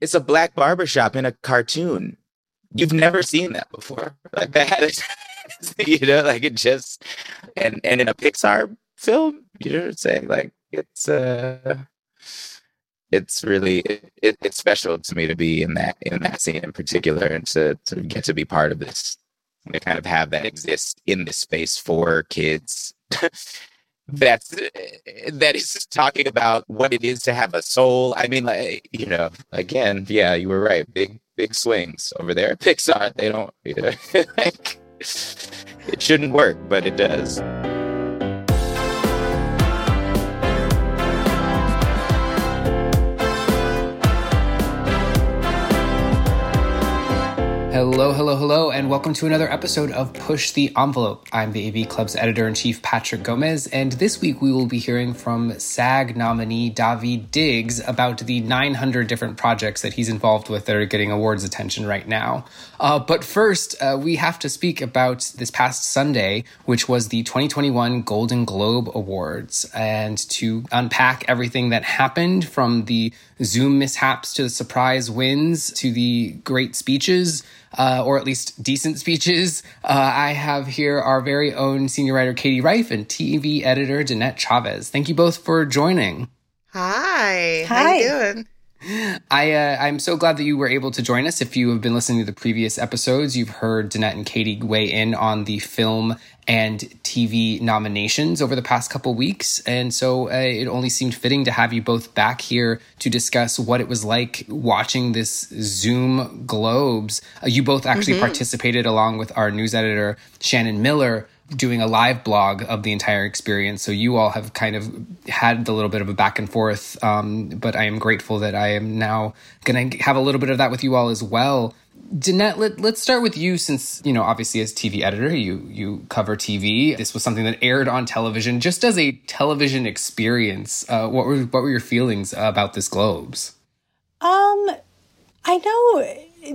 It's a black barbershop in a cartoon. You've never seen that before. Like that is, you know, like it just, and, and in a Pixar film, you know what I'm saying? Like it's, uh, it's really it, it's special to me to be in that in that scene in particular and to, to get to be part of this to kind of have that exist in this space for kids that's that is talking about what it is to have a soul. I mean like you know again yeah you were right. Big big swings over there. Pixar they don't you know, like, it shouldn't work but it does Hello, hello, hello, and welcome to another episode of Push the Envelope. I'm the AV Club's editor in chief, Patrick Gomez, and this week we will be hearing from SAG nominee Daveed Diggs about the 900 different projects that he's involved with that are getting awards attention right now. Uh, but first, uh, we have to speak about this past Sunday, which was the 2021 Golden Globe Awards, and to unpack everything that happened from the Zoom mishaps to the surprise wins to the great speeches uh, or at least decent speeches. Uh, I have here our very own senior writer Katie Rife and TV editor Danette Chavez. Thank you both for joining. Hi. Hi. How you doing? I uh, I'm so glad that you were able to join us. If you have been listening to the previous episodes, you've heard Danette and Katie weigh in on the film and TV nominations over the past couple weeks. And so uh, it only seemed fitting to have you both back here to discuss what it was like watching this Zoom Globes. Uh, you both actually mm-hmm. participated along with our news editor, Shannon Miller, doing a live blog of the entire experience. So you all have kind of had the little bit of a back and forth. Um, but I am grateful that I am now going to have a little bit of that with you all as well. Danette, let, let's start with you since, you know, obviously as TV editor, you, you cover TV. This was something that aired on television. Just as a television experience, uh, what were what were your feelings about this Globes? Um, I know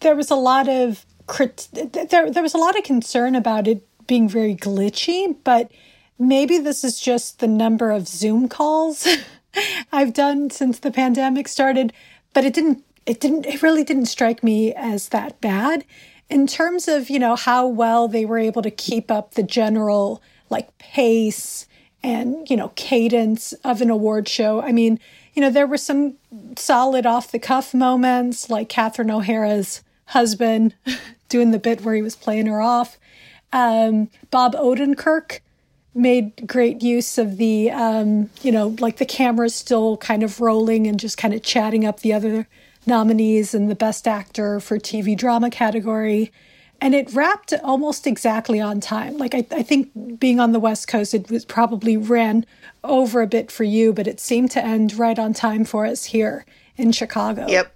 there was a lot of crit- there there was a lot of concern about it being very glitchy, but maybe this is just the number of Zoom calls I've done since the pandemic started, but it didn't it didn't it really didn't strike me as that bad. In terms of you know how well they were able to keep up the general like pace and you know cadence of an award show i mean you know there were some solid off the cuff moments like catherine o'hara's husband doing the bit where he was playing her off um, bob odenkirk made great use of the um, you know like the camera's still kind of rolling and just kind of chatting up the other nominees and the Best Actor for TV Drama category. And it wrapped almost exactly on time. Like, I, I think being on the West Coast, it was probably ran over a bit for you, but it seemed to end right on time for us here in Chicago. Yep,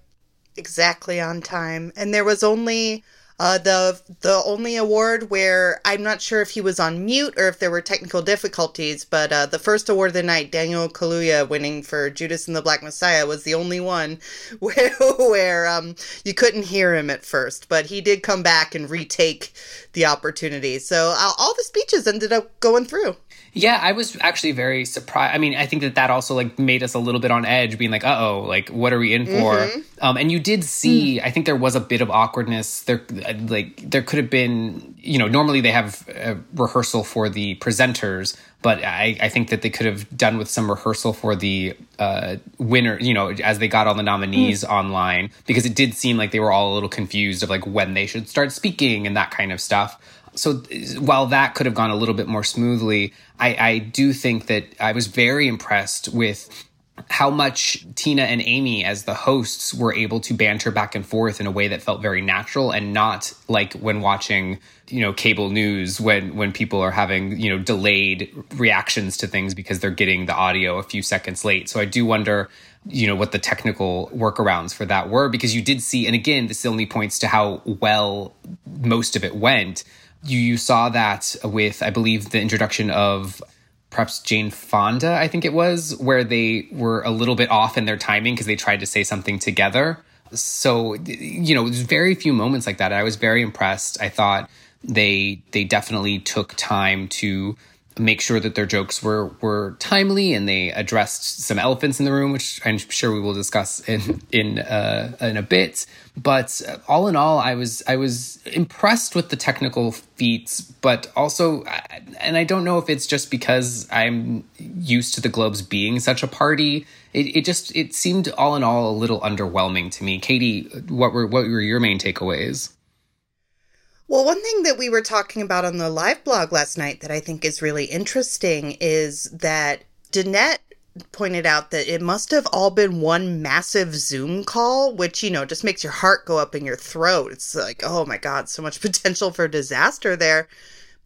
exactly on time. And there was only uh, the the only award where I'm not sure if he was on mute or if there were technical difficulties, but uh, the first award of the night, Daniel Kaluuya winning for Judas and the Black Messiah, was the only one where where um, you couldn't hear him at first, but he did come back and retake the opportunity. So uh, all the speeches ended up going through. Yeah, I was actually very surprised. I mean, I think that that also like made us a little bit on edge, being like, "Uh oh, like what are we in for?" Mm-hmm. Um, and you did see, mm. I think there was a bit of awkwardness. There, like, there could have been, you know, normally they have a rehearsal for the presenters, but I, I think that they could have done with some rehearsal for the uh, winner, you know, as they got all the nominees mm. online, because it did seem like they were all a little confused of like when they should start speaking and that kind of stuff so while that could have gone a little bit more smoothly, I, I do think that I was very impressed with how much Tina and Amy, as the hosts, were able to banter back and forth in a way that felt very natural and not like when watching, you know, cable news when when people are having you know delayed reactions to things because they're getting the audio a few seconds late. So I do wonder you know what the technical workarounds for that were because you did see and again this only points to how well most of it went you, you saw that with i believe the introduction of perhaps jane fonda i think it was where they were a little bit off in their timing because they tried to say something together. So you know there's very few moments like that. I was very impressed. I thought they they definitely took time to make sure that their jokes were were timely and they addressed some elephants in the room, which I'm sure we will discuss in in uh, in a bit. But all in all, I was I was impressed with the technical feats, but also, and I don't know if it's just because I'm used to the Globes being such a party. It, it just it seemed all in all a little underwhelming to me. Katie, what were what were your main takeaways? Well, one thing that we were talking about on the live blog last night that I think is really interesting is that Danette pointed out that it must have all been one massive Zoom call, which, you know, just makes your heart go up in your throat. It's like, oh my God, so much potential for disaster there.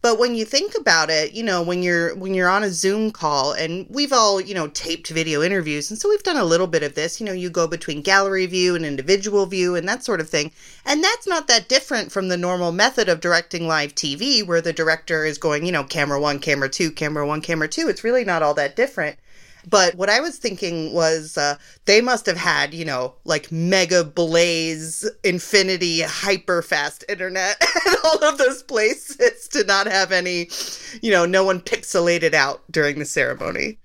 But when you think about it, you know, when you're when you're on a Zoom call and we've all, you know, taped video interviews and so we've done a little bit of this, you know, you go between gallery view and individual view and that sort of thing. And that's not that different from the normal method of directing live TV where the director is going, you know, camera 1, camera 2, camera 1, camera 2. It's really not all that different. But what I was thinking was uh, they must have had, you know, like mega blaze, infinity, hyper fast internet and all of those places to not have any, you know, no one pixelated out during the ceremony.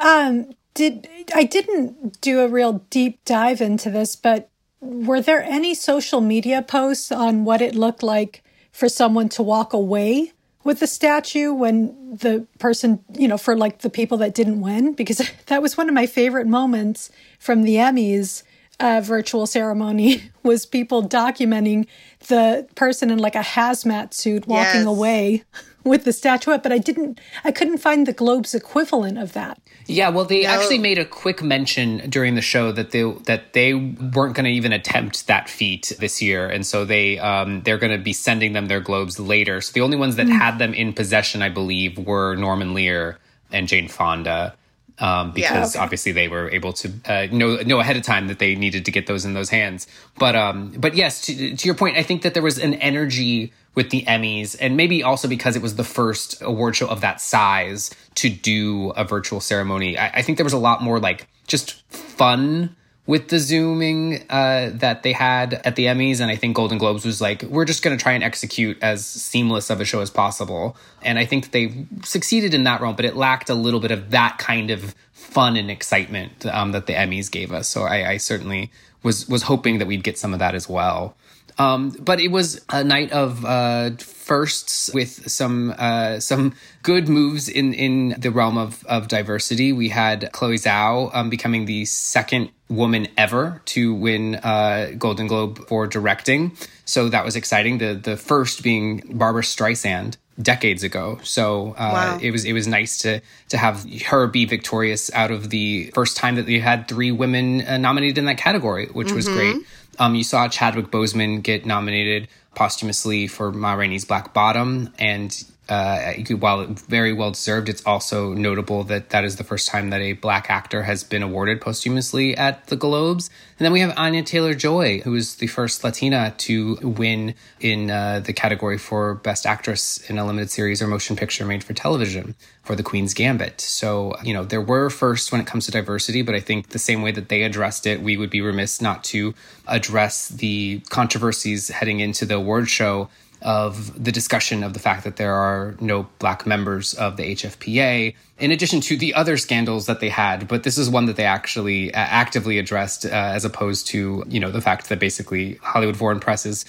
Um, did I didn't do a real deep dive into this, but were there any social media posts on what it looked like for someone to walk away with the statue when the person, you know, for like the people that didn't win, because that was one of my favorite moments from the Emmys uh, virtual ceremony was people documenting the person in like a hazmat suit walking yes. away with the statuette, but I didn't, I couldn't find the Globe's equivalent of that. Yeah, well, they no. actually made a quick mention during the show that they that they weren't going to even attempt that feat this year, and so they um, they're going to be sending them their globes later. So the only ones that mm. had them in possession, I believe, were Norman Lear and Jane Fonda. Um, because yeah, okay. obviously they were able to uh, know know ahead of time that they needed to get those in those hands. But um, but yes, to, to your point, I think that there was an energy with the Emmys, and maybe also because it was the first award show of that size to do a virtual ceremony. I, I think there was a lot more like just fun with the zooming uh, that they had at the Emmys, and I think Golden Globes was like, we're just going to try and execute as seamless of a show as possible, and I think they succeeded in that realm, but it lacked a little bit of that kind of fun and excitement um, that the Emmys gave us. So I, I certainly was was hoping that we'd get some of that as well. Um, but it was a night of uh, firsts with some uh, some good moves in in the realm of of diversity. We had Chloe Zhao um, becoming the second woman ever to win uh, Golden Globe for directing, so that was exciting. The the first being Barbra Streisand decades ago. So uh, wow. it was it was nice to to have her be victorious out of the first time that they had three women uh, nominated in that category, which mm-hmm. was great. Um, you saw Chadwick Boseman get nominated posthumously for Ma Rainey's Black Bottom, and uh, while very well deserved, it's also notable that that is the first time that a black actor has been awarded posthumously at the Globes. And then we have Anya Taylor Joy, who is the first Latina to win in uh, the category for Best Actress in a limited series or motion picture made for television for The Queen's Gambit. So, you know, there were firsts when it comes to diversity, but I think the same way that they addressed it, we would be remiss not to address the controversies heading into the award show of the discussion of the fact that there are no black members of the HFPA, in addition to the other scandals that they had. But this is one that they actually uh, actively addressed, uh, as opposed to you know the fact that basically Hollywood Foreign Press is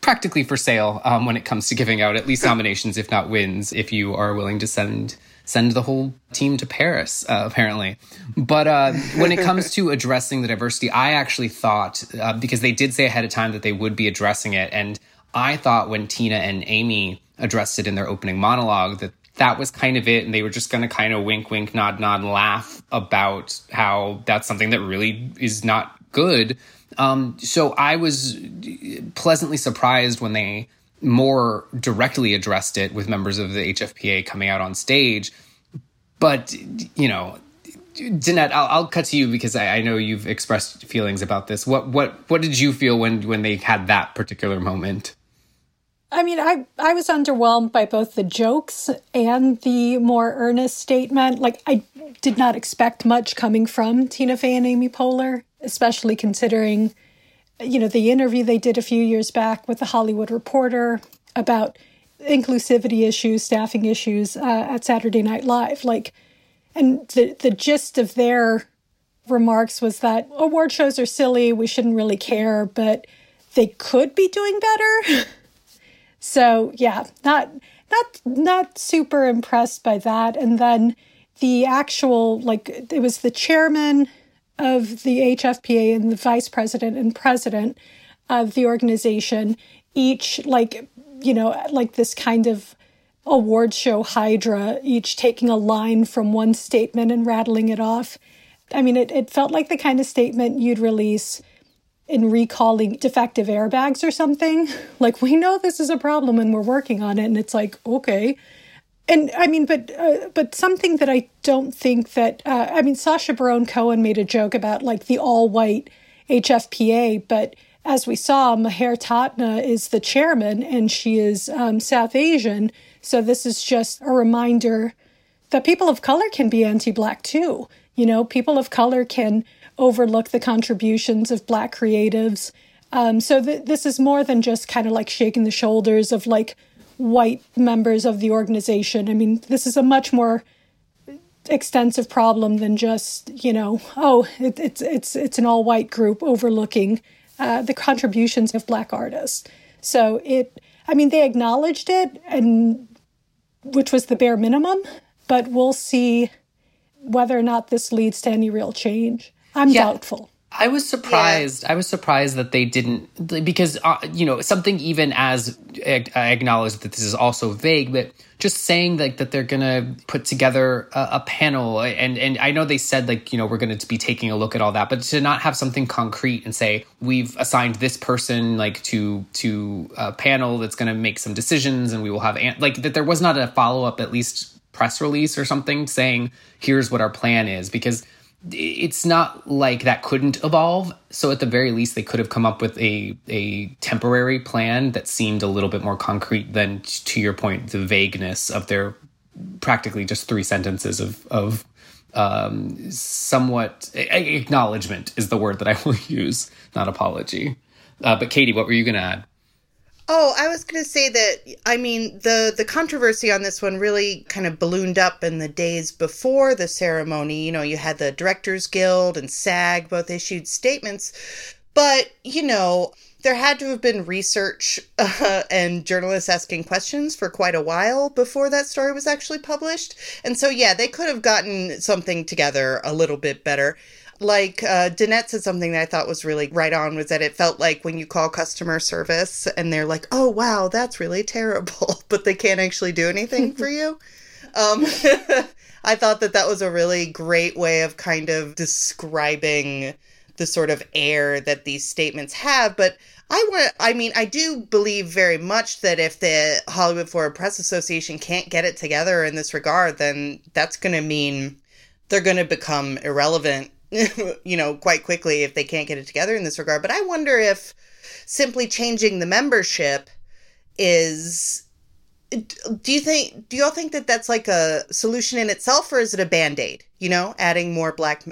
practically for sale um, when it comes to giving out at least nominations, if not wins, if you are willing to send send the whole team to Paris, uh, apparently. But uh, when it comes to addressing the diversity, I actually thought, uh, because they did say ahead of time that they would be addressing it, and I thought when Tina and Amy addressed it in their opening monologue that that was kind of it. And they were just going to kind of wink, wink, nod, nod, laugh about how that's something that really is not good. Um, so I was pleasantly surprised when they more directly addressed it with members of the HFPA coming out on stage. But, you know, Danette, I'll, I'll, cut to you because I, I, know you've expressed feelings about this. What what what did you feel when when they had that particular moment? I mean, I I was underwhelmed by both the jokes and the more earnest statement. Like, I did not expect much coming from Tina Fey and Amy Poehler, especially considering, you know, the interview they did a few years back with the Hollywood Reporter about inclusivity issues, staffing issues uh, at Saturday Night Live. Like, and the the gist of their remarks was that award shows are silly. We shouldn't really care, but they could be doing better. So yeah, not not not super impressed by that. And then the actual like it was the chairman of the HFPA and the vice president and president of the organization, each like you know like this kind of award show hydra, each taking a line from one statement and rattling it off. I mean, it, it felt like the kind of statement you'd release in recalling defective airbags or something. Like, we know this is a problem and we're working on it. And it's like, okay. And I mean, but uh, but something that I don't think that uh, I mean, Sacha Baron Cohen made a joke about like the all white HFPA, but as we saw, Meher Tatna is the chairman and she is um, South Asian. So this is just a reminder that people of color can be anti-black too. You know, people of color can overlook the contributions of Black creatives. Um, so th- this is more than just kind of like shaking the shoulders of like white members of the organization. I mean, this is a much more extensive problem than just you know, oh, it, it's it's it's an all white group overlooking uh, the contributions of Black artists. So it, I mean, they acknowledged it, and which was the bare minimum. But we'll see whether or not this leads to any real change. I'm yeah. doubtful. I was surprised. Yeah. I was surprised that they didn't because uh, you know something even as I acknowledged that this is also vague, but just saying like that they're gonna put together a, a, panel and and I know they said like you know we're gonna be taking a look at all that, but to not have something concrete and say we've assigned this person like to to a panel that's gonna make some decisions and we will have an- like that there was not a follow up at least press release or something saying here's what our plan is because it's not like that couldn't evolve. So at the very least, they could have come up with a a temporary plan that seemed a little bit more concrete than, to your point, the vagueness of their practically just three sentences of of um, somewhat acknowledgement is the word that I will use, not apology. Uh, but Katie, what were you going to add? Oh, I was going to say that I mean the the controversy on this one really kind of ballooned up in the days before the ceremony. You know, you had the Directors Guild and SAG both issued statements, but you know, there had to have been research uh, and journalists asking questions for quite a while before that story was actually published. And so yeah, they could have gotten something together a little bit better like uh, Danette said something that I thought was really right on was that it felt like when you call customer service and they're like, "Oh wow, that's really terrible," but they can't actually do anything for you. Um, I thought that that was a really great way of kind of describing the sort of air that these statements have. But I want, I mean, I do believe very much that if the Hollywood Foreign Press Association can't get it together in this regard, then that's going to mean they're going to become irrelevant you know, quite quickly if they can't get it together in this regard. But I wonder if simply changing the membership is do you think do y'all think that that's like a solution in itself or is it a band-aid you know adding more black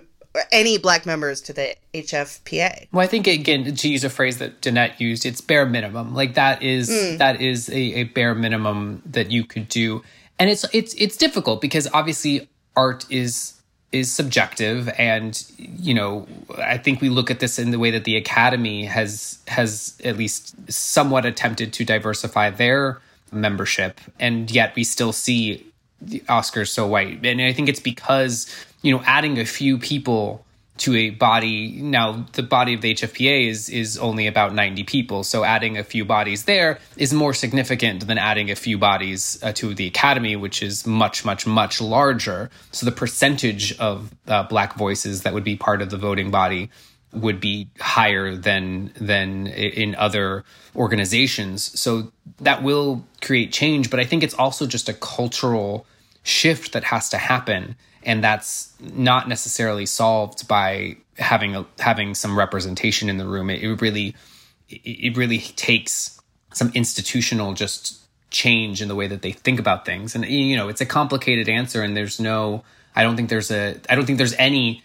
any black members to the hfpa well i think again to use a phrase that danette used it's bare minimum like that is mm. that is a, a bare minimum that you could do and it's it's it's difficult because obviously art is is subjective and you know i think we look at this in the way that the academy has has at least somewhat attempted to diversify their membership and yet we still see the oscars so white. And i think it's because you know adding a few people to a body. Now the body of the hfpa is is only about 90 people so adding a few bodies there is more significant than adding a few bodies uh, to the academy which is much much much larger. So the percentage of uh, black voices that would be part of the voting body would be higher than than in other organizations. So that will create change but i think it's also just a cultural shift that has to happen and that's not necessarily solved by having a, having some representation in the room. It, it really it really takes some institutional just change in the way that they think about things. And you know it's a complicated answer and there's no i don't think there's a i don't think there's any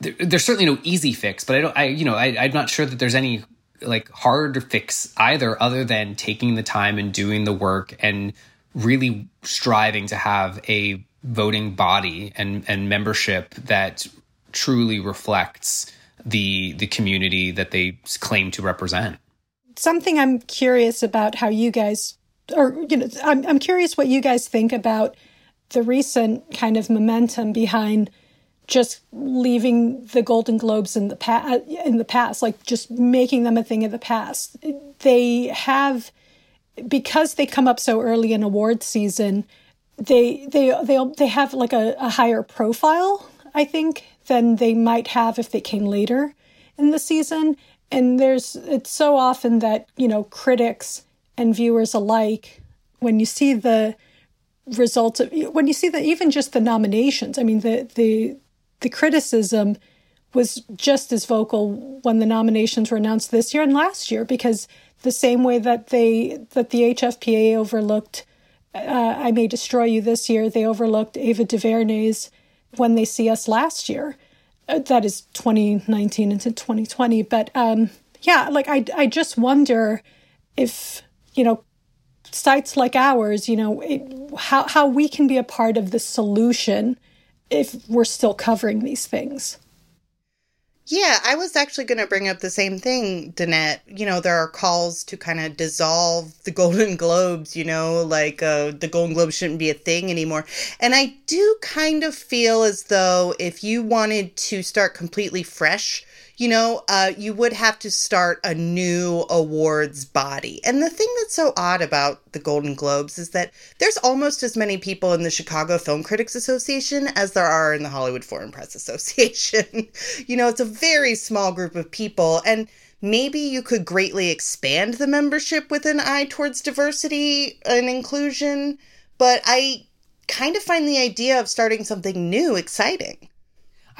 there, there's certainly no easy fix but i don't i you know I, i'm not sure that there's any like hard fix either other than taking the time and doing the work and really striving to have a voting body and and membership that truly reflects the the community that they claim to represent. Something I'm curious about how you guys or you know I'm I'm curious what you guys think about the recent kind of momentum behind just leaving the Golden Globes in the past in the past like just making them a thing of the past. They have because they come up so early in award season, they they they they have like a, a higher profile, I think, than they might have if they came later in the season. And there's it's so often that, you know, critics and viewers alike, when you see the results of when you see that even just the nominations, I mean the the the criticism was just as vocal when the nominations were announced this year and last year because the same way that they that the HFPA overlooked uh, I May Destroy You this year, they overlooked Ava DuVernay's When They See Us last year. Uh, that is 2019 into 2020. But um, yeah, like I, I just wonder if, you know, sites like ours, you know, it, how, how we can be a part of the solution if we're still covering these things. Yeah, I was actually going to bring up the same thing, Danette. You know, there are calls to kind of dissolve the Golden Globes, you know, like uh, the Golden Globes shouldn't be a thing anymore. And I do kind of feel as though if you wanted to start completely fresh, you know, uh, you would have to start a new awards body. And the thing that's so odd about the Golden Globes is that there's almost as many people in the Chicago Film Critics Association as there are in the Hollywood Foreign Press Association. you know, it's a very small group of people. And maybe you could greatly expand the membership with an eye towards diversity and inclusion. But I kind of find the idea of starting something new exciting.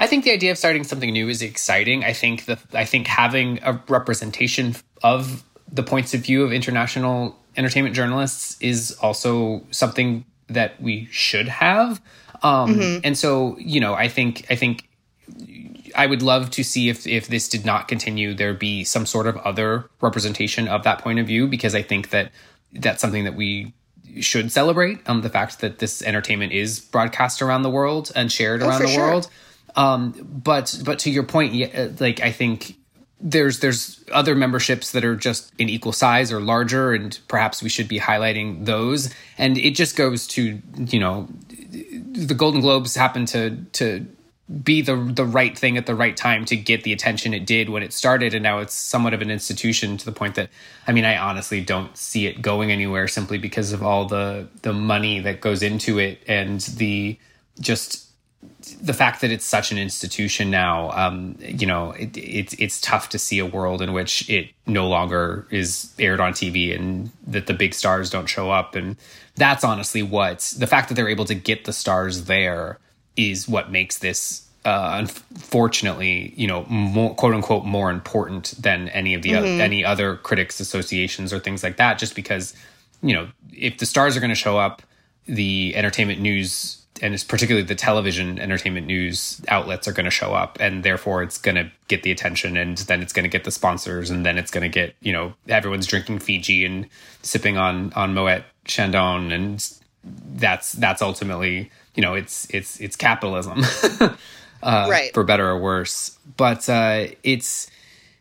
I think the idea of starting something new is exciting. I think that I think having a representation of the points of view of international entertainment journalists is also something that we should have. Um, mm-hmm. And so, you know, I think I think I would love to see if if this did not continue, there be some sort of other representation of that point of view because I think that that's something that we should celebrate. Um, the fact that this entertainment is broadcast around the world and shared oh, around the sure. world. Um, but but to your point, yeah, like I think there's there's other memberships that are just in equal size or larger, and perhaps we should be highlighting those. And it just goes to you know the Golden Globes happen to to be the the right thing at the right time to get the attention it did when it started and now it's somewhat of an institution to the point that I mean I honestly don't see it going anywhere simply because of all the the money that goes into it and the just the fact that it's such an institution now, um, you know, it, it's it's tough to see a world in which it no longer is aired on TV and that the big stars don't show up, and that's honestly what the fact that they're able to get the stars there is what makes this. Uh, unfortunately, you know, more, quote unquote, more important than any of the mm-hmm. other, any other critics associations or things like that. Just because, you know, if the stars are going to show up, the entertainment news and it's particularly the television entertainment news outlets are going to show up and therefore it's going to get the attention and then it's going to get the sponsors and then it's going to get you know everyone's drinking fiji and sipping on on moet chandon and that's that's ultimately you know it's it's it's capitalism uh, right. for better or worse. But uh it's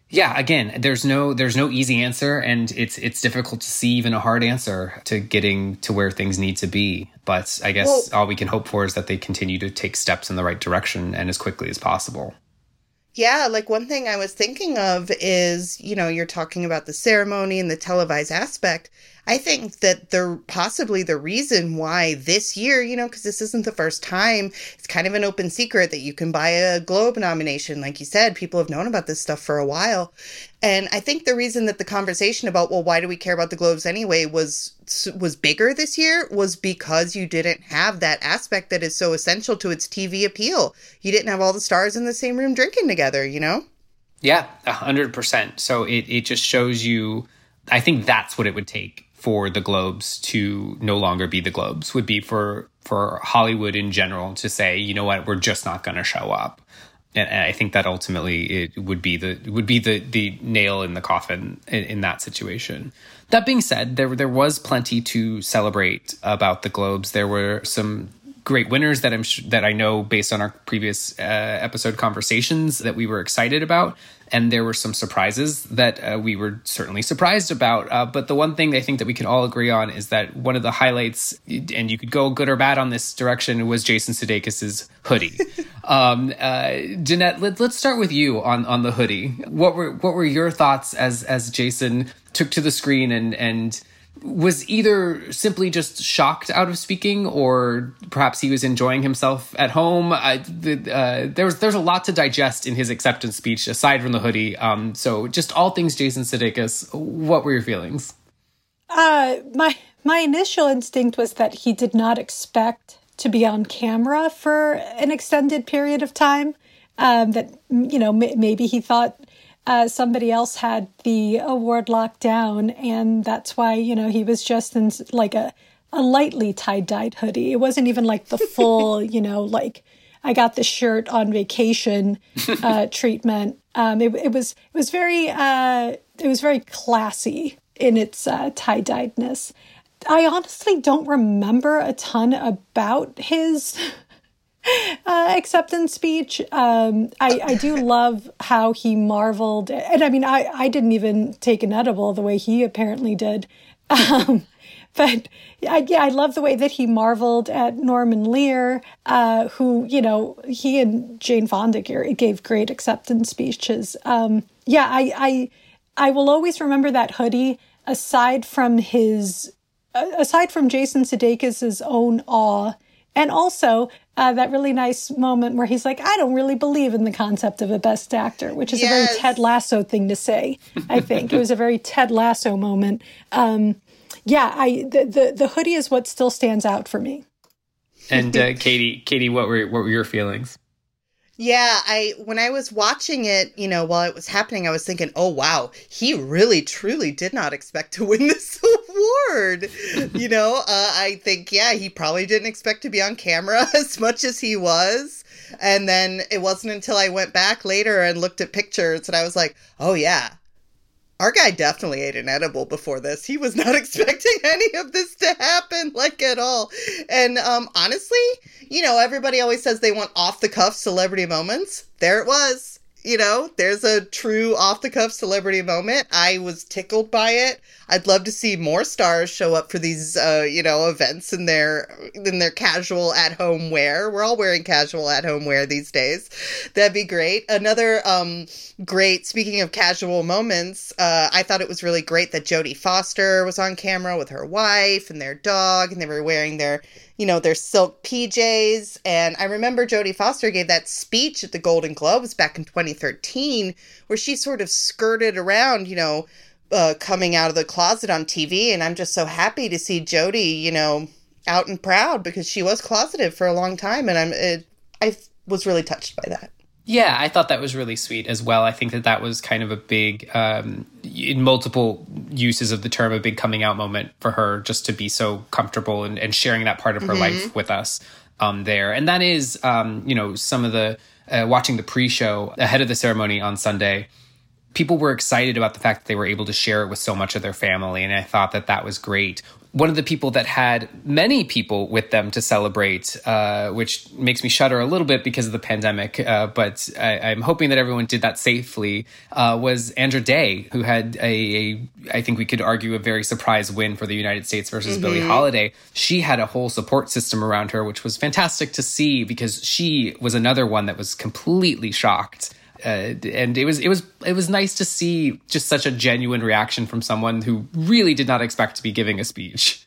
yeah again there's no there's no easy answer and it's it's difficult to see even a hard answer to getting to where things need to be but i guess well, all we can hope for is that they continue to take steps in the right direction and as quickly as possible. Yeah like one thing i was thinking of is you know you're talking about the ceremony and the televised aspect I think that the possibly the reason why this year, you know, because this isn't the first time, it's kind of an open secret that you can buy a Globe nomination. Like you said, people have known about this stuff for a while. And I think the reason that the conversation about, well, why do we care about the Globes anyway was was bigger this year was because you didn't have that aspect that is so essential to its TV appeal. You didn't have all the stars in the same room drinking together, you know? Yeah, 100%. So it, it just shows you, I think that's what it would take for the Globes to no longer be the Globes would be for for Hollywood in general to say, you know what, we're just not going to show up. And, and, I think that ultimately it would be the would be the the nail in the coffin in, in that situation. That being said, there there was plenty to celebrate about the Globes. There were some great winners that I'm that I know based on our previous uh, episode conversations that we were excited about and there were some surprises that uh, we were certainly surprised about. Uh, but the one thing I think that we can all agree on is that one of the highlights, and you could go good or bad on this direction, was Jason Sudeikis's hoodie. um, uh, Danette, let, us start with you on on the hoodie. What were what were your thoughts as as Jason took to the screen and and was either simply just shocked out of speaking, or perhaps he was enjoying himself at home. I, the, uh, there was there's a lot to digest in his acceptance speech, aside from the hoodie. Um, so just all things Jason Sudeikis. What were your feelings? Uh, my my initial instinct was that he did not expect to be on camera for an extended period of time. Um, that you know m- maybe he thought uh, somebody else had the award locked down, and that's why you know he was just in like a a lightly tie dyed hoodie. It wasn't even like the full, you know, like I got the shirt on vacation uh, treatment. Um, it, it, was it was very uh, it was very classy in its uh, tie dyedness. I honestly don't remember a ton about his uh, acceptance speech. Um, I, I do love how he marveled, and I mean, I, I didn't even take an edible the way he apparently did. Um, but I, yeah, I love the way that he marveled at Norman Lear, uh, who you know he and Jane Fonda gave great acceptance speeches. Um, yeah, I, I I will always remember that hoodie. Aside from his, aside from Jason Sudeikis' own awe and also uh, that really nice moment where he's like, I don't really believe in the concept of a best actor, which is yes. a very Ted Lasso thing to say. I think it was a very Ted Lasso moment. Um, yeah, I the, the, the hoodie is what still stands out for me. And uh, Katie, Katie, what were what were your feelings? Yeah, I when I was watching it, you know, while it was happening, I was thinking, "Oh wow, he really truly did not expect to win this award." you know, uh, I think yeah, he probably didn't expect to be on camera as much as he was. And then it wasn't until I went back later and looked at pictures and I was like, "Oh yeah, our guy definitely ate an edible before this. He was not expecting any of this to happen, like at all. And um, honestly, you know, everybody always says they want off the cuff celebrity moments. There it was you know, there's a true off the cuff celebrity moment. I was tickled by it. I'd love to see more stars show up for these, uh, you know, events in their in their casual at home wear. We're all wearing casual at home wear these days. That'd be great. Another um, great. Speaking of casual moments, uh, I thought it was really great that Jodie Foster was on camera with her wife and their dog, and they were wearing their you know, their silk PJs. And I remember Jodie Foster gave that speech at the Golden Globes back in 2013 where she sort of skirted around, you know, uh, coming out of the closet on TV. And I'm just so happy to see Jodie, you know, out and proud because she was closeted for a long time. And I'm, it, I was really touched by that. Yeah, I thought that was really sweet as well. I think that that was kind of a big, um, in multiple uses of the term, a big coming out moment for her just to be so comfortable and, and sharing that part of her mm-hmm. life with us um, there. And that is, um, you know, some of the, uh, watching the pre show ahead of the ceremony on Sunday people were excited about the fact that they were able to share it with so much of their family and i thought that that was great one of the people that had many people with them to celebrate, uh, which makes me shudder a little bit because of the pandemic. Uh, but I, am hoping that everyone did that safely. Uh, was Andra Day, who had a, a, I think we could argue, a very surprise win for the United States versus mm-hmm. Billie Holiday. She had a whole support system around her, which was fantastic to see because she was another one that was completely shocked Uh, and it was it was it was nice to see just such a genuine reaction from someone who really did not expect to be giving a speech.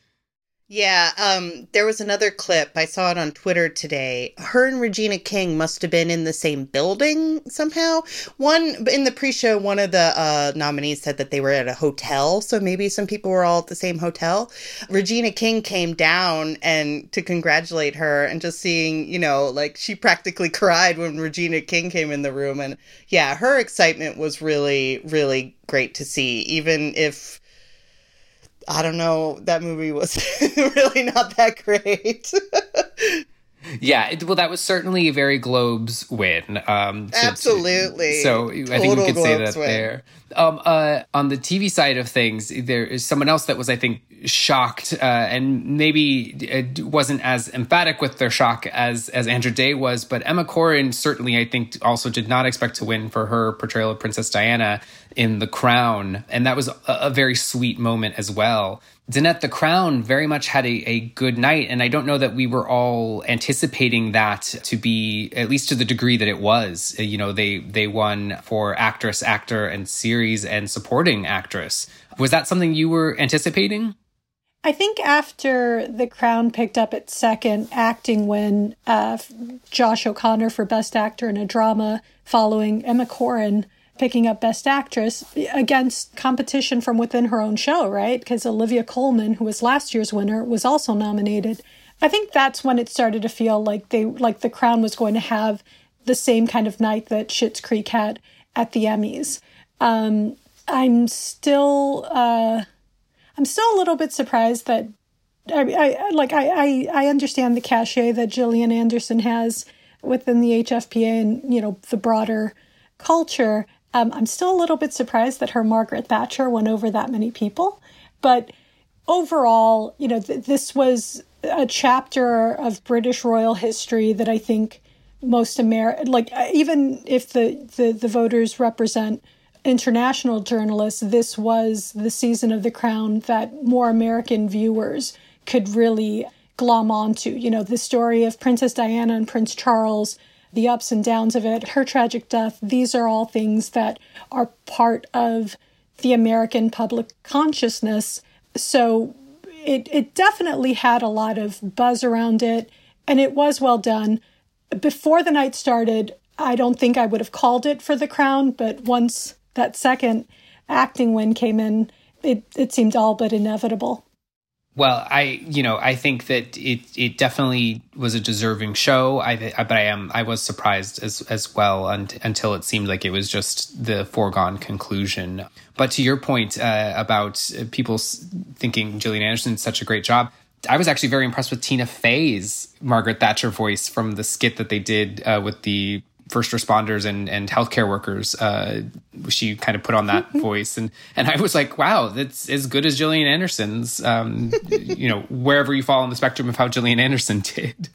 Yeah, um, there was another clip. I saw it on Twitter today. Her and Regina King must have been in the same building somehow. One in the pre-show, one of the uh, nominees said that they were at a hotel, so maybe some people were all at the same hotel. Regina King came down and to congratulate her, and just seeing, you know, like she practically cried when Regina King came in the room, and yeah, her excitement was really, really great to see, even if I don't know, that movie was really not that great. yeah, it, well, that was certainly a very Globes win. Um, to, Absolutely. To, so Total I think we could say that win. there. Um, uh, on the TV side of things, there is someone else that was, I think, shocked uh, and maybe wasn't as emphatic with their shock as as Andra Day was. But Emma Corrin certainly, I think, also did not expect to win for her portrayal of Princess Diana in The Crown, and that was a, a very sweet moment as well. Danette the Crown very much had a, a good night, and I don't know that we were all anticipating that to be at least to the degree that it was. You know, they they won for actress, actor, and series and supporting actress. Was that something you were anticipating? I think after The Crown picked up its second acting win, uh, Josh O'Connor for Best Actor in a Drama, following Emma Corrin picking up Best Actress against competition from within her own show, right? Because Olivia Colman, who was last year's winner, was also nominated. I think that's when it started to feel like they like The Crown was going to have the same kind of night that Schitt's Creek had at the Emmys. Um, I'm still. Uh, I'm still a little bit surprised that I, I like I, I I understand the cachet that Gillian Anderson has within the HFPA and you know the broader culture. Um, I'm still a little bit surprised that her Margaret Thatcher went over that many people, but overall, you know, th- this was a chapter of British royal history that I think most Amer like even if the, the the voters represent international journalists, this was the season of The Crown that more American viewers could really glom onto. You know, the story of Princess Diana and Prince Charles, the ups and downs of it, her tragic death, these are all things that are part of the American public consciousness. So it, it definitely had a lot of buzz around it, and it was well done. Before the night started, I don't think I would have called it for the crown, but once that second acting win came in, it, it seemed all but inevitable. Well, I you know I think that it it definitely was a deserving show. I, I but I am I was surprised as as well un, until it seemed like it was just the foregone conclusion. But to your point uh, about people thinking Gillian Anderson did such a great job, I was actually very impressed with Tina Fey's Margaret Thatcher voice from the skit that they did uh, with the first responders and and healthcare workers. Uh, she kind of put on that voice, and and I was like, wow, that's as good as Gillian Anderson's. Um, you know, wherever you fall on the spectrum of how Gillian Anderson did.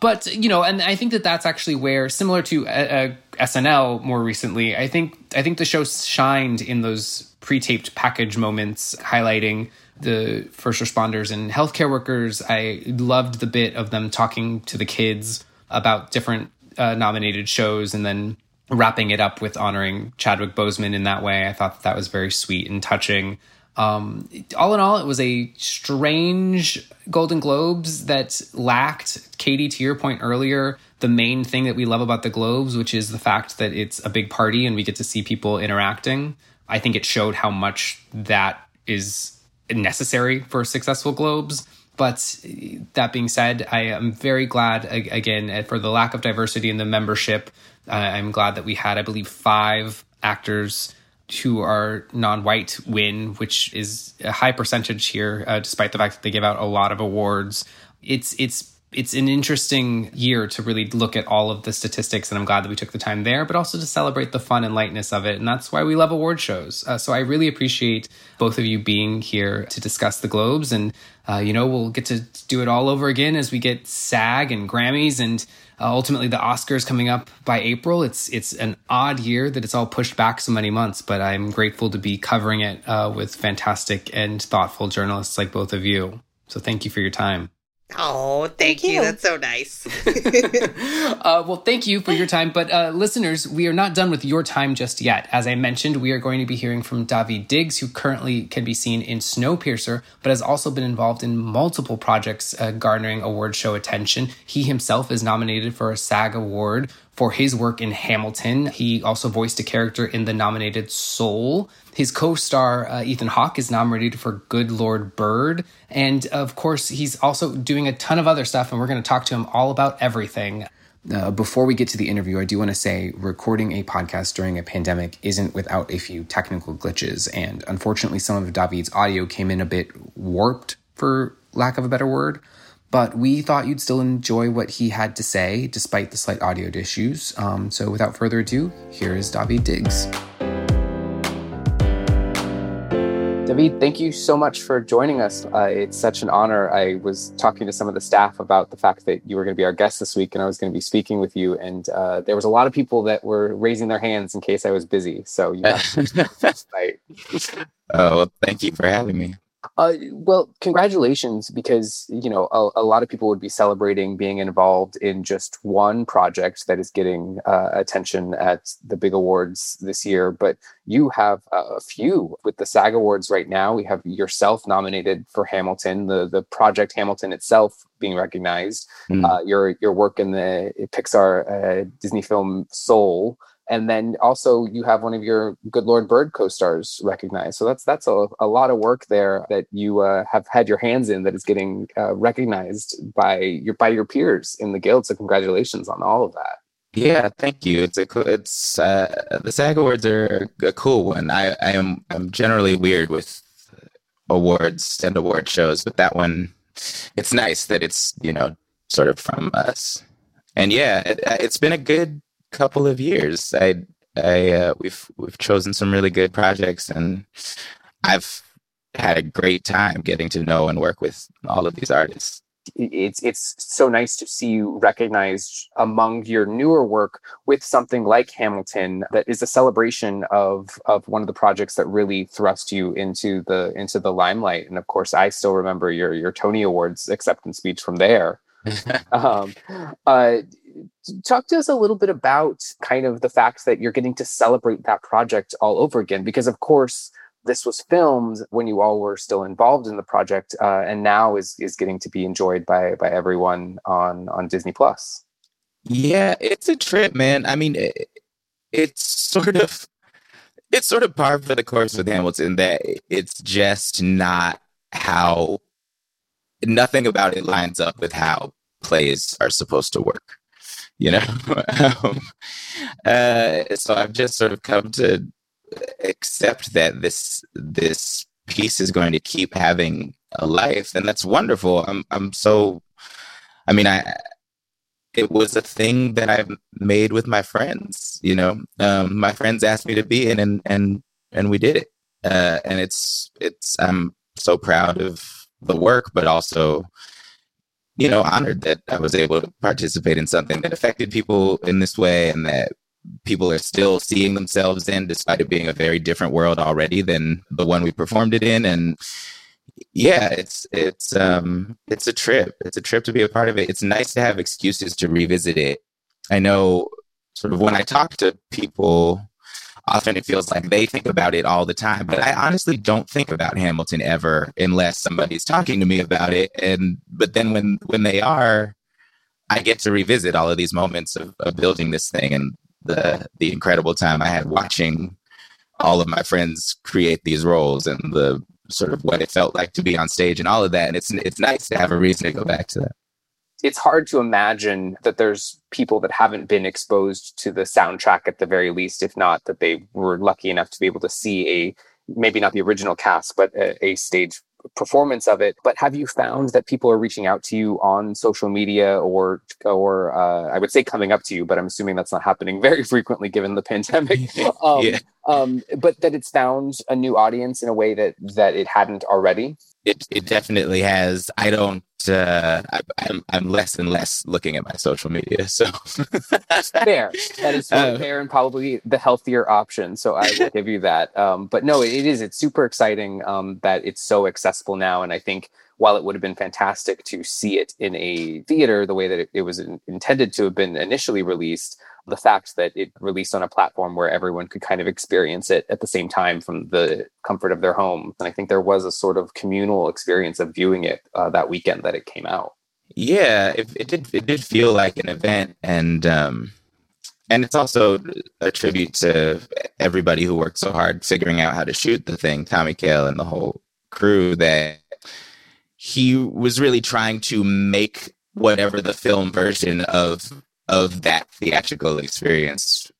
But you know, and I think that that's actually where, similar to uh, uh SNL more recently, I think I think the show shined in those pre-taped package moments, highlighting the first responders and healthcare workers. I loved the bit of them talking to the kids about different uh, nominated shows and then wrapping it up with honoring Chadwick Boseman in that way. I thought that, that was very sweet and touching. Um, all in all, it was a strange Golden Globes that lacked, Katie, to your point earlier, the main thing that we love about the Globes, which is the fact that it's a big party and we get to see people interacting. I think it showed how much that is necessary for successful Globes. But that being said, I am very glad again uh, for the lack of diversity in the membership. Uh, I'm glad that we had, I believe, five actors who are non-white win, which is a high percentage here, uh, despite the fact that they give out a lot of awards. It's it's it's an interesting year to really look at all of the statistics, and I'm glad that we took the time there, but also to celebrate the fun and lightness of it. And that's why we love award shows. Uh, so I really appreciate both of you being here to discuss the Globes. And, uh, you know, we'll get to do it all over again as we get SAG and Grammys and uh, ultimately the Oscars coming up by April. It's, it's an odd year that it's all pushed back so many months, but I'm grateful to be covering it uh, with fantastic and thoughtful journalists like both of you. So thank you for your time. Oh, thank, thank you. you. That's so nice. uh, well, thank you for your time. But uh, listeners, we are not done with your time just yet. As I mentioned, we are going to be hearing from Daveed Diggs, who currently can be seen in Snowpiercer, but has also been involved in multiple projects uh, garnering award show attention. He himself is nominated for a SAG award for his work in Hamilton. He also voiced a character in the nominated Soul. His co star, uh, Ethan Hawke, is nominated for Good Lord Bird. And of course, he's also doing a ton of other stuff, and we're going to talk to him all about everything. Uh, before we get to the interview, I do want to say recording a podcast during a pandemic isn't without a few technical glitches. And unfortunately, some of Daveed's audio came in a bit warped, for lack of a better word but we thought you'd still enjoy what he had to say despite the slight audio issues. Um, so without further ado, here is Daveed Diggs. Daveed, thank you so much for joining us. Uh, it's such an honor. I was talking to some of the staff about the fact that you were going to be our guest this week and I was going to be speaking with you. And uh, there was a lot of people that were raising their hands in case I was busy. So you know, Oh, well, thank you for having me. Uh, well, congratulations, because you know a, a, lot of people would be celebrating being involved in just one project that is getting uh, attention at the big awards this year. But you have a few with the SAG Awards right now. We have yourself nominated for Hamilton, the the project Hamilton itself being recognized. Mm. Uh, your your work in the Pixar uh, Disney film Soul and then also you have one of your good lord bird co-stars recognized. So that's that's a, a lot of work there that you uh, have had your hands in that is getting uh, recognized by your by your peers in the guild. So congratulations on all of that. Yeah thank you. It's a cool. it's uh, the sag awards are a cool one. I i am i'm generally weird with awards and award shows but that one it's nice that it's you know sort of from us. And yeah it, it's been a good couple of years. I I uh, we've we've chosen some really good projects, and I've had a great time getting to know and work with all of these artists. It's it's so nice to see you recognized among your newer work with something like Hamilton that is a celebration of of one of the projects that really thrust you into the into the limelight. And of course, I still remember your your Tony Awards acceptance speech from there. um, uh, talk to us a little bit about kind of the fact that you're getting to celebrate that project all over again because of course this was filmed when you all were still involved in the project uh, and now is is getting to be enjoyed by by everyone on on disney plus. Yeah it's a trip man. I mean it, it's sort of it's sort of par for the course with hamilton that it's just not how nothing about it lines up with how plays are supposed to work you know? Um, uh, so i've just sort of come to accept that this this piece is going to keep having a life and that's wonderful. I'm i'm so i mean i it was a thing that i made with my friends you know? Um, my friends asked me to be in and and and we did it. Uh, and it's it's i'm so proud of the work but also you know, honored that I was able to participate in something that affected people in this way and that people are still seeing themselves in, despite it being a very different world already than the one we performed it in. And yeah, it's it's um it's a trip. It's a trip to be a part of it. It's nice to have excuses to revisit it. I know sort of when I talk to people often it feels like they think about it all the time. But I honestly don't think about Hamilton ever unless somebody's talking to me about it. And but then when when they are, I get to revisit all of these moments of, of building this thing and the the incredible time I had watching all of my friends create these roles and the sort of what it felt like to be on stage and all of that. And it's it's nice to have a reason to go back to that it's hard to imagine that there's people that haven't been exposed to the soundtrack at the very least, if not that they were lucky enough to be able to see a maybe not the original cast, but a, a stage performance of it. But have you found that people are reaching out to you on social media or or uh, I would say coming up to you, but I'm assuming that's not happening very frequently given the pandemic. um, yeah. um, but that it's found a new audience in a way that that it hadn't already. It it definitely has. I don't uh, I, I'm I'm less and less looking at my social media. So fair. That is uh, fair and probably the healthier option. So I will give you that. Um, but no, it, it is. It's super exciting um, that it's so accessible now, and I think while it would have been fantastic to see it in a theater the way that it, it was in, intended to have been initially released, the fact that it released on a platform where everyone could kind of experience it at the same time from the comfort of their home. And I think there was a sort of communal experience of viewing it uh, that weekend that it came out. Yeah, it, it, did. It did feel like an event, and um, and it's also a tribute to everybody who worked so hard figuring out how to shoot the thing. Tommy Kail and the whole crew that he was really trying to make whatever the film version of of that theatrical experience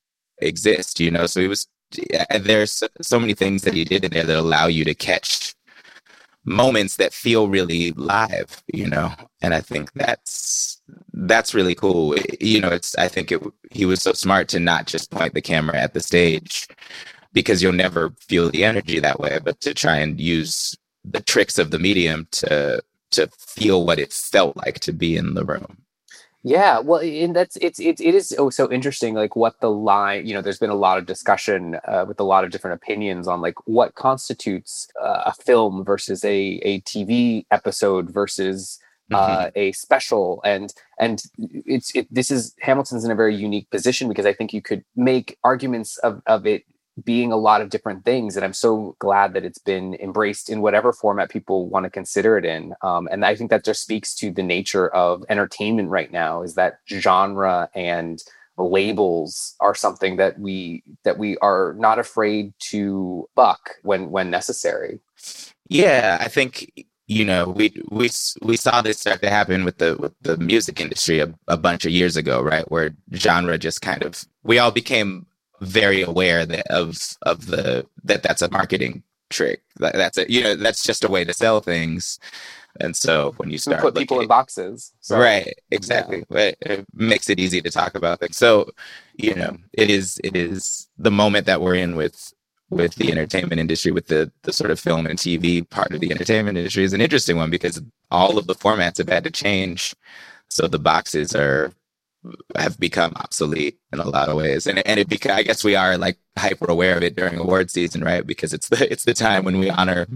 exist you know so he was Yeah, there's so many things that he did in there that allow you to catch moments that feel really live you know? And i think that's that's really cool. You know it's i think it he was so smart to not just point the camera at the stage because you'll never feel the energy that way but to try and use the tricks of the medium to to feel what it felt like to be in the room yeah, well, and that's it's it, it is oh, so interesting. Like what the line, you know, there's been a lot of discussion uh, with a lot of different opinions on like what constitutes uh, a film versus a a TV episode versus uh, mm-hmm. a special, and and it's it, this is Hamilton's in a very unique position because I think you could make arguments of of it being a lot of different things and i'm so glad that it's been embraced in whatever format people want to consider it in um, and i think that just speaks to the nature of entertainment right now is that genre and labels are something that we that we are not afraid to buck when when necessary. Yeah i think you know we we we saw this start to happen with the with the music industry a, a bunch of years ago right where genre just kind of we all became very aware that of of the that that's a marketing trick. That, that's it. You know, that's just a way to sell things. And so when you start put people in boxes, so, right? Exactly. Yeah. It makes it easy to talk about things. So you know, it is it is the moment that we're in with with the entertainment industry, with the the sort of film and TV part of the entertainment industry is an interesting one because all of the formats have had to change. So the boxes are have become obsolete in a lot of ways. And and it beca- I guess we are like hyper aware of it during award season, right? Because it's the it's the time when we honor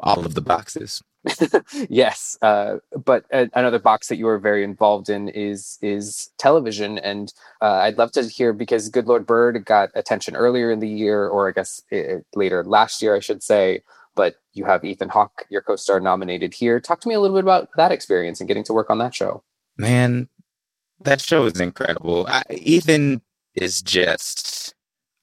all of the boxes. yes, uh, but uh, another box that you were very involved in is is television, and uh, I'd love to hear because Good Lord Bird got attention earlier in the year, or I guess it, later last year, I should say. But you have Ethan Hawke, your co-star, nominated here. Talk to me a little bit about that experience and getting to work on that show. Man, that show is incredible. I, Ethan is just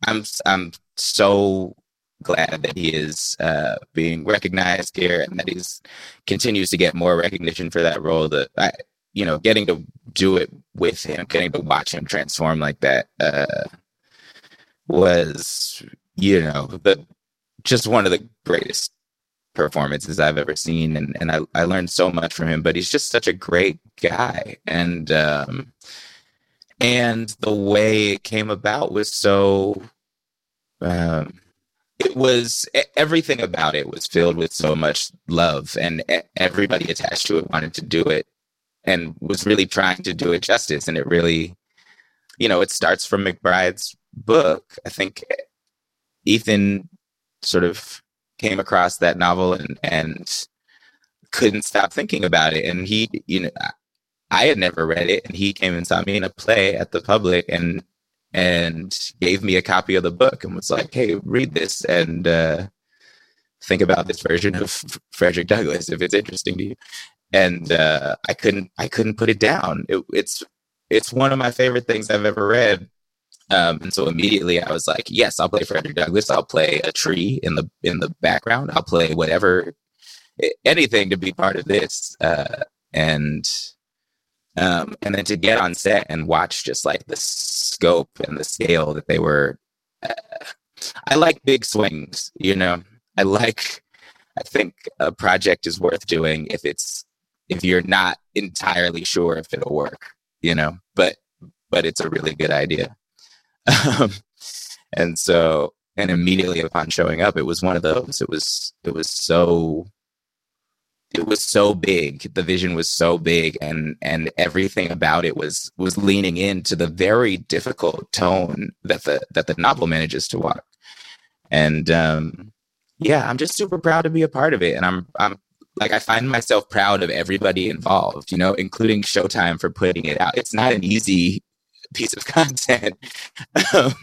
I'm I'm so glad that he is uh, being recognized here and that he's continues to get more recognition for that role. That I, you know, getting to do it with him, getting to watch him transform like that uh, was, you know, the just one of the greatest performances I've ever seen, and and I I learned so much from him. But he's just such a great guy, and um, and the way it came about was so. Um, it was everything about it was filled with so much love, and everybody attached to it wanted to do it, and was really trying to do it justice. And it really, you know, it starts from McBride's book. I think Ethan sort of came across that novel and and couldn't stop thinking about it. And he, you know, I had never read it, and he came and saw me in a play at the public and and gave me a copy of the book and was like, "Hey, read this and uh, think about this version of Frederick Douglass if it's interesting to you." And uh, I couldn't, I couldn't put it down. It, it's it's one of my favorite things I've ever read. Um, and so immediately I was like, yes, I'll play Frederick Douglass. I'll play a tree in the in the background. I'll play whatever, anything to be part of this. Uh, and um, and then to get on set and watch just like the scope and the scale that they were. Uh, I like big swings, you know. I like. I think a project is worth doing if it's if you're not entirely sure if it'll work, you know. But but it's a really good idea. Um, and so, and immediately upon showing up, it was one of those. It was, it was so it was so big the vision was so big and and everything about it was was leaning into the very difficult tone that the that the novel manages to walk and um yeah i'm just super proud to be a part of it and i'm i'm like i find myself proud of everybody involved you know including showtime for putting it out it's not an easy piece of content um,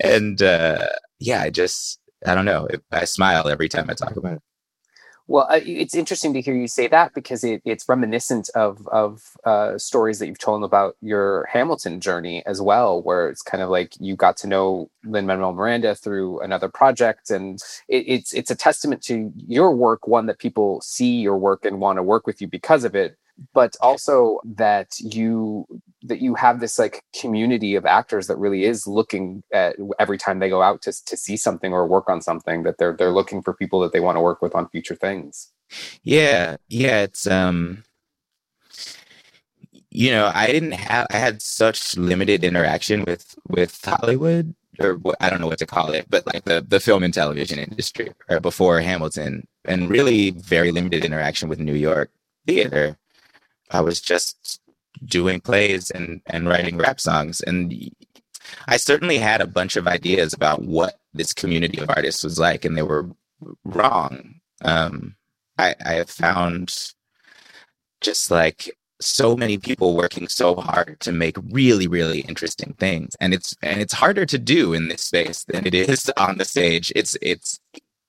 and uh yeah i just i don't know i smile every time i talk about it well, it's interesting to hear you say that because it, it's reminiscent of of uh, stories that you've told about your Hamilton journey as well, where it's kind of like you got to know Lin Manuel Miranda through another project, and it, it's it's a testament to your work. One that people see your work and want to work with you because of it, but also that you that you have this like community of actors that really is looking at every time they go out to, to see something or work on something that they're they're looking for people that they want to work with on future things yeah yeah it's um you know i didn't have i had such limited interaction with with hollywood or I don't know what to call it, but like the the film and television industry before Hamilton, and really very limited interaction with New York theater. I was just doing plays and and writing rap songs. And I certainly had a bunch of ideas about what this community of artists was like and they were wrong. Um, I, I have found just like so many people working so hard to make really really interesting things. And it's and it's harder to do in this space than it is on the stage. It's it's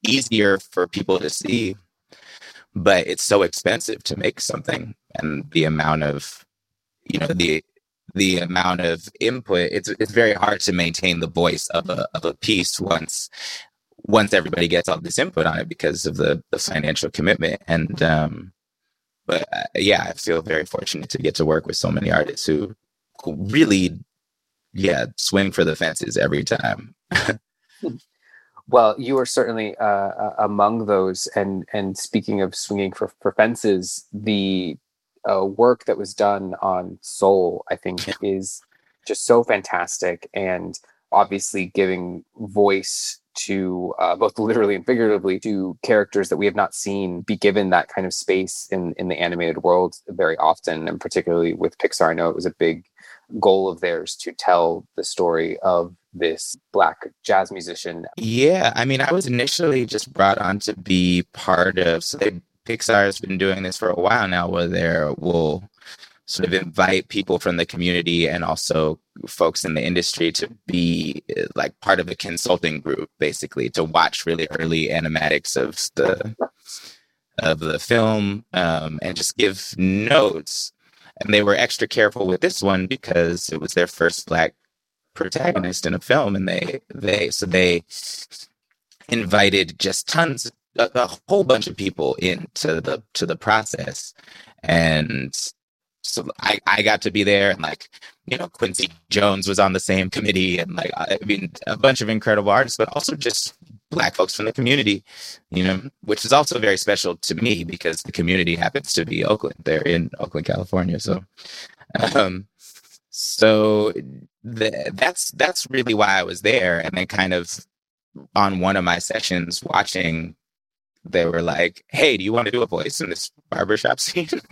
easier for people to see but it's so expensive to make something and the amount of you know the the amount of input it's it's very hard to maintain the voice of a of a piece once once everybody gets all this input on it because of the the financial commitment. And um but uh, yeah i feel very fortunate to get to work with so many artists who, really yeah swing for the fences every time. Well you are certainly uh, among those. And and speaking of swinging for, for fences the uh, work that was done on Soul, I think, is just so fantastic and obviously giving voice to uh, both literally and figuratively to characters that we have not seen be given that kind of space in in the animated world very often. And particularly with pixar i know it was a big goal of theirs to tell the story of this black jazz musician. Yeah i mean i was initially just brought on to be part of so they Pixar has been doing this for a while now, where they will sort of invite people from the community and also folks in the industry to be like part of a consulting group, basically to watch really early animatics of the of the film um, and just give notes. And they were extra careful with this one because it was their first black protagonist in a film, and they they so they invited just tons a, a whole bunch of people into the to the process, and so I, I got to be there and like you know quincy jones was on the same committee and like i mean a bunch of incredible artists but also just black folks from the community you know which is also very special to me because the community happens to be oakland. They're in oakland california. So um so the, that's that's really why i was there. And then kind of on one of my sessions watching they were like, "Hey, do you want to do a voice in this barbershop scene?"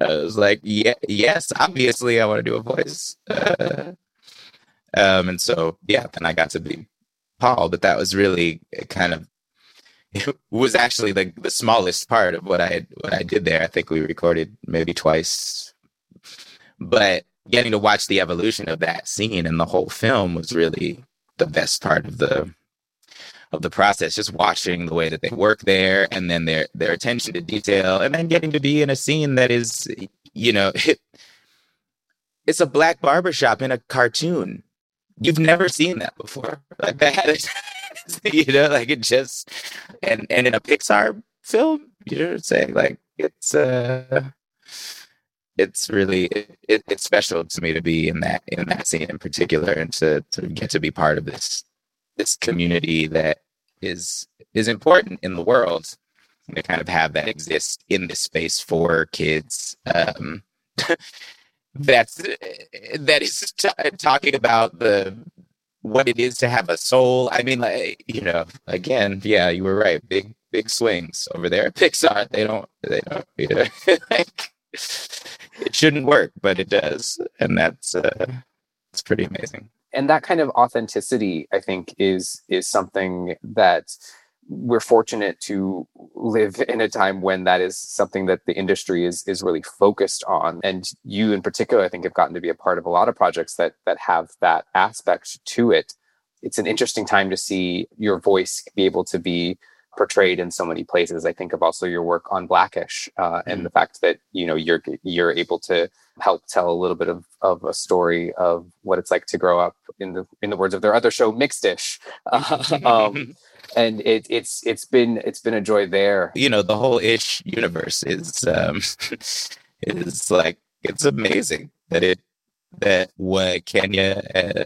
I was like, "Yeah, yes, obviously, I want to do a voice." Uh, um, and so, yeah, then I got to be Paul, but that was really kind of it was actually the the smallest part of what I what I did there. I think we recorded maybe twice, but getting to watch the evolution of that scene and the whole film was really the best part of the of the process, just watching the way that they work there and then their their attention to detail and then getting to be in a scene that is, you know, it, it's a black barbershop in a cartoon. You've never seen that before. Like that. you know, like it just and and in a Pixar film, you know what I'm saying? Like it's uh it's really it, it's special to me to be in that in that scene in particular and to to get to be part of this this community that is is important in the world to kind of have that exist in this space for kids um, that's that is t- talking about the what it is to have a soul. I mean, like you know, again, yeah, you were right. Big big swings over there at Pixar. They don't they don't you know, like it shouldn't work, but it does, and that's uh, it's pretty amazing. And that kind of authenticity, I think, is is something that we're fortunate to live in a time when that is something that the industry is is really focused on. And you in particular i think have gotten to be a part of a lot of projects that that have that aspect to it. It's an interesting time to see your voice be able to be portrayed in so many places i think of also your work on blackish uh, and mm. the fact that you know you're you're able to help tell a little bit of, of a story of what it's like to grow up in the in the words of their other show mixedish um, and it, it's it's been it's been a joy there. You know, the whole ish universe is um is like it's amazing that it that what Kenya and, uh,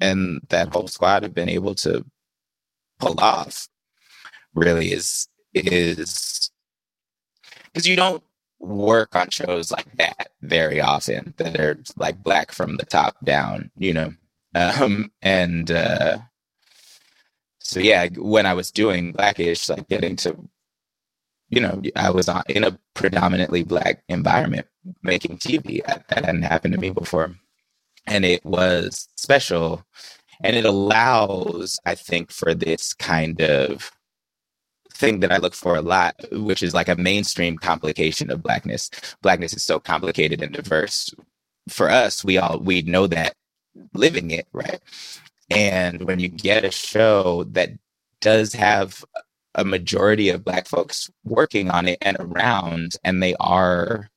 and that whole squad have been able to pull off really is is because you don't work on shows like that very often that are like black from the top down you know? Um and uh so yeah, when I was doing Blackish, like getting to, you know, I was on, in a predominantly black environment making TV. That, that hadn't happened to me before, and it was special, and it allows, I think, for this kind of thing that I look for a lot, which is like a mainstream complication of blackness. Blackness is so complicated and diverse. For us, we all we know that living it, right? And when you get a show that does have a majority of black folks working on it and around, and they are,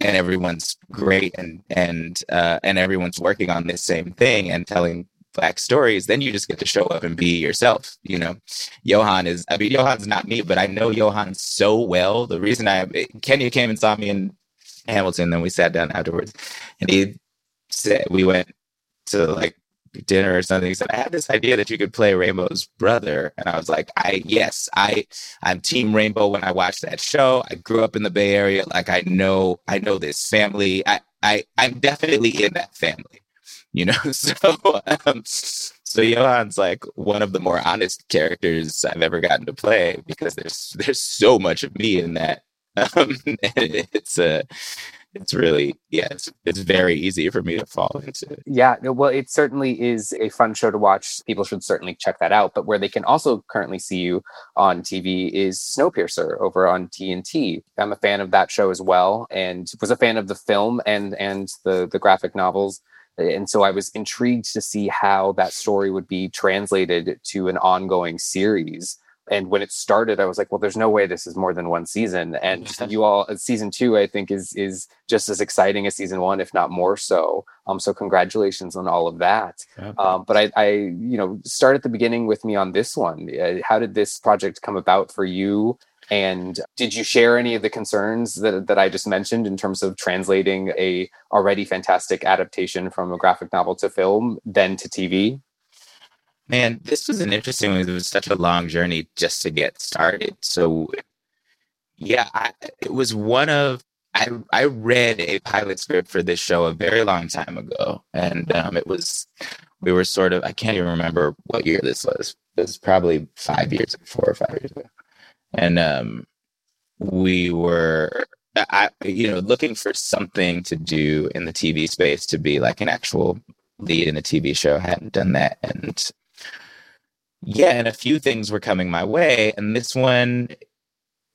and everyone's great, and and uh, and everyone's working on this same thing and telling black stories, then you just get to show up and be yourself. You know, Johan is. I mean, Johan's not me, but I know Johan so well. The reason I Kenya came and saw me in Hamilton, then we sat down afterwards, and he said we went to like dinner or something. He said, I had this idea that you could play Rainbow's brother. And I was like, I yes, I I'm team Rainbow when I watched that show. I grew up in the Bay Area. Like I know I know this family. I, I I'm definitely in that family. You know, so um, so Johan's like one of the more honest characters I've ever gotten to play because there's there's so much of me in that. Um, it's a it's really yeah it's, it's very easy for me to fall into yeah well it certainly is a fun show to watch. People should certainly check that out but where they can also currently see you on tv is snowpiercer over on tnt i'm a fan of that show as well and was a fan of the film and and the the graphic novels and so I was intrigued to see how that story would be translated to an ongoing series. And when it started i was like well there's no way this is more than one season. And you all uh, season two i think is is just as exciting as season one if not more so. Um so congratulations on all of that. Um but i i you know start at the beginning with me on this one. Uh, how did this project come about for you and did you share any of the concerns that, that I just mentioned in terms of translating a already fantastic adaptation from a graphic novel to film, then to TV? Man, this was an interesting one. It was such a long journey just to get started. So, yeah, I, it was one of I I read a pilot script for this show a very long time ago, and um, it was we were sort of I can't even remember what year this was. It was probably five years, four or five years ago, and um, we were I you know looking for something to do in the TV space to be like an actual lead in a TV show. I hadn't done that, and yeah, and a few things were coming my way, and this one,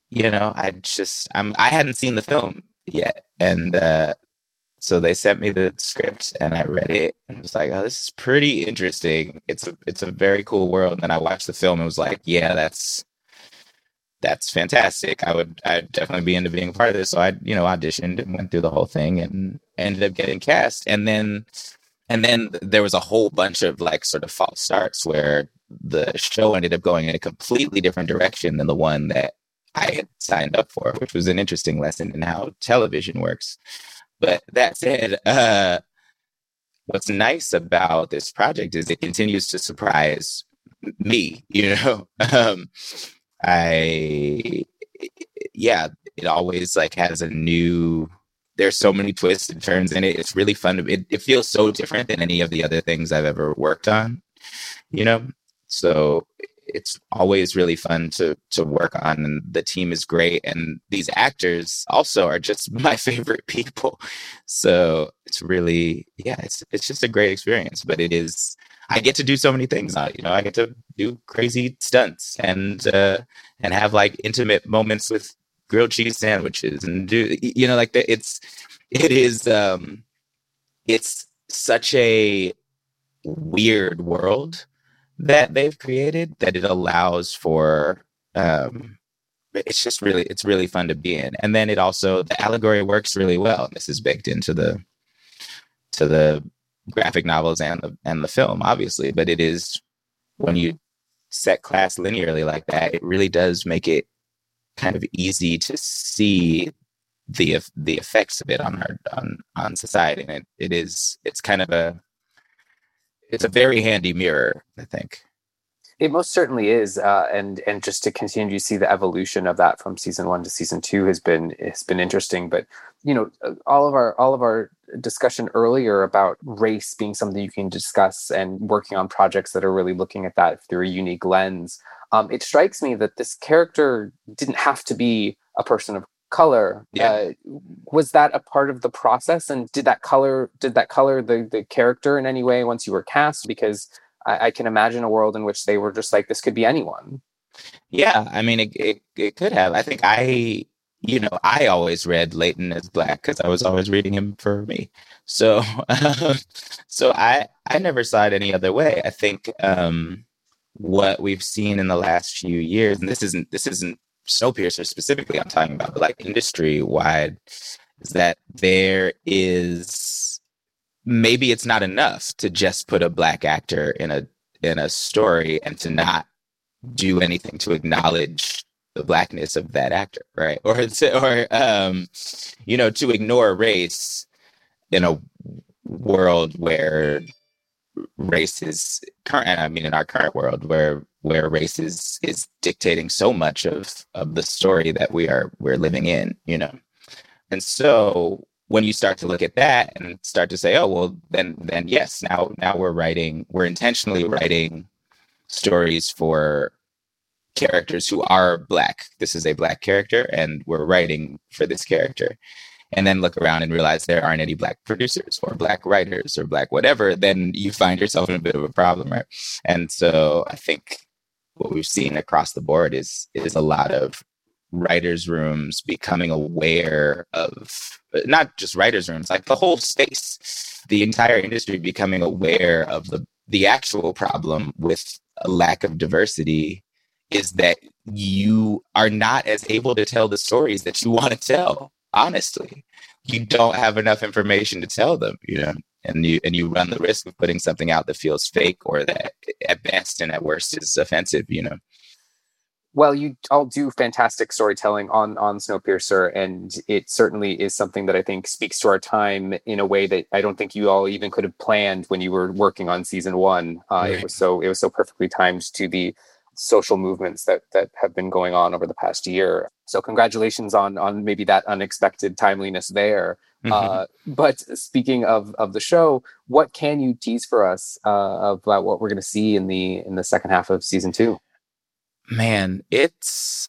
you know, I just I'm I hadn't seen the film yet, and uh, so they sent me the script, and I read it, and was like, oh, this is pretty interesting. It's a it's a very cool world. And then I watched the film, and was like, yeah, that's that's fantastic. I would I'd definitely be into being part of this. So I, you know, auditioned and went through the whole thing and ended up getting cast. And then and then there was a whole bunch of like sort of false starts where the show ended up going in a completely different direction than the one that I had signed up for, which was an interesting lesson in how television works. But that said, uh, what's nice about this project is it continues to surprise me. You know, um, I yeah, it always like has a new there's so many twists and turns in it. It's really fun. To, it, it feels so different than any of the other things I've ever worked on, you know? So it's always really fun to to work on and the team is great and these actors also are just my favorite people so it's really yeah it's it's just a great experience but it is i get to do so many things. It you know i get to do crazy stunts and uh and have like intimate moments with grilled cheese sandwiches and do you know like the, it's it is um it's such a weird world that they've created that it allows for um it's just really it's really fun to be in. And then it also the allegory works really well this is baked into the to the graphic novels and the and the film obviously but it is when you set class linearly like that it really does make it kind of easy to see the the effects of it on our on on society and it, it is it's kind of a it's a very handy mirror, I think. It most certainly is, uh, and and just to continue to see the evolution of that from season one to season two has been has been interesting. But you know, uh, all of our all of our discussion earlier about race being something you can discuss and working on projects that are really looking at that through a unique lens. Um, it strikes me that this character didn't have to be a person of color yeah. uh, was that a part of the process and did that color did that color the the character in any way once you were cast because I, I can imagine a world in which they were just like this could be anyone yeah i mean it, it, it could have i think i you know i always read Layton as black because i was always reading him for me. So so i i never saw it any other way. I think um what we've seen in the last few years and this isn't this isn't Snowpiercer specifically, I'm talking about, but like industry wide, is that there is maybe it's not enough to just put a black actor in a in a story and to not do anything to acknowledge the blackness of that actor, right? Or to, or um, you know, to ignore race in a world where race is current. I mean, in our current world, where where race is is dictating so much of of the story that we are we're living in you know and so when you start to look at that and start to say oh well then then yes now now we're writing we're intentionally writing stories for characters who are black. This is a black character and we're writing for this character. And then look around and realize there aren't any black producers or black writers or black whatever then you find yourself in a bit of a problem right? And so i think what we've seen across the board is is a lot of writers rooms becoming aware of not just writers rooms like the whole space the entire industry becoming aware of the the actual problem with a lack of diversity is that you are not as able to tell the stories that you want to tell honestly. You don't have enough information to tell them you know and you and you run the risk of putting something out that feels fake or that at best and at worst is offensive you know? Well you all do fantastic storytelling on on snowpiercer and it certainly is something that i think speaks to our time in a way that i don't think you all even could have planned when you were working on season one. Uh, right. it was so it was so perfectly timed to the social movements that that have been going on over the past year so congratulations on on maybe that unexpected timeliness there Mm-hmm. Uh, but speaking of of the show, what can you tease for us uh, about what we're going to see in the in the second half of season two? Man, it's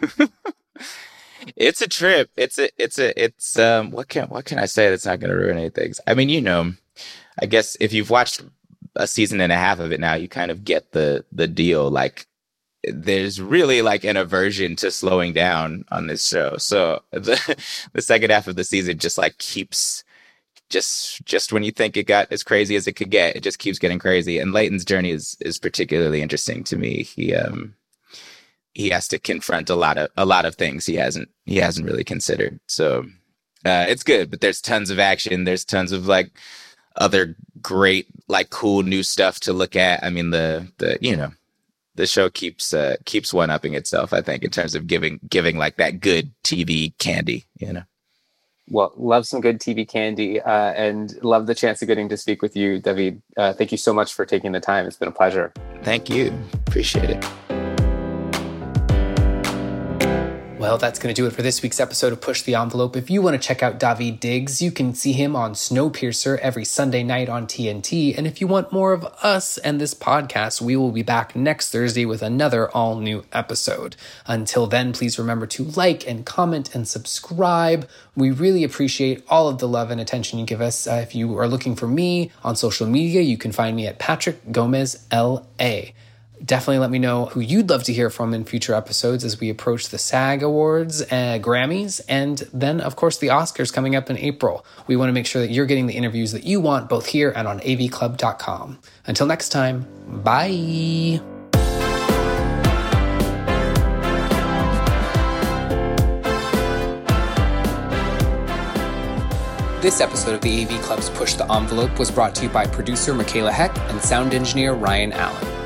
it's a trip. It's a it's a it's um what can what can I say that's not going to ruin any things? I mean, you know, I guess if you've watched a season and a half of it now, you kind of get the the deal. Like there's really like an aversion to slowing down on this show. So the the second half of the season just like keeps just just when you think it got as crazy as it could get, it just keeps getting crazy. And Layton's journey is is particularly interesting to me. He um he has to confront a lot of a lot of things he hasn't he hasn't really considered. So uh, it's good, but there's tons of action. There's tons of like other great like cool new stuff to look at. I mean the the you know the show keeps uh, keeps one upping itself. I think in terms of giving giving like that good TV candy, you know. Well, love some good TV candy, uh, and love the chance of getting to speak with you, David. Uh, thank you so much for taking the time. It's been a pleasure. Thank you. Appreciate it. Well, that's going to do it for this week's episode of Push the Envelope. If you want to check out Daveed Diggs, you can see him on Snowpiercer every Sunday night on TNT. And if you want more of us and this podcast, we will be back next Thursday with another all new episode. Until then, please remember to like and comment and subscribe. We really appreciate all of the love and attention you give us. Uh, if you are looking for me on social media, you can find me at Patrick Gomez LA. Definitely let me know who you'd love to hear from in future episodes as we approach the SAG Awards, uh, Grammys, and then, of course, the Oscars coming up in April. We want to make sure that you're getting the interviews that you want both here and on avclub.com. Until next time, bye. This episode of the AV Club's Push the Envelope was brought to you by producer Michaela Heck and sound engineer Ryan Allen.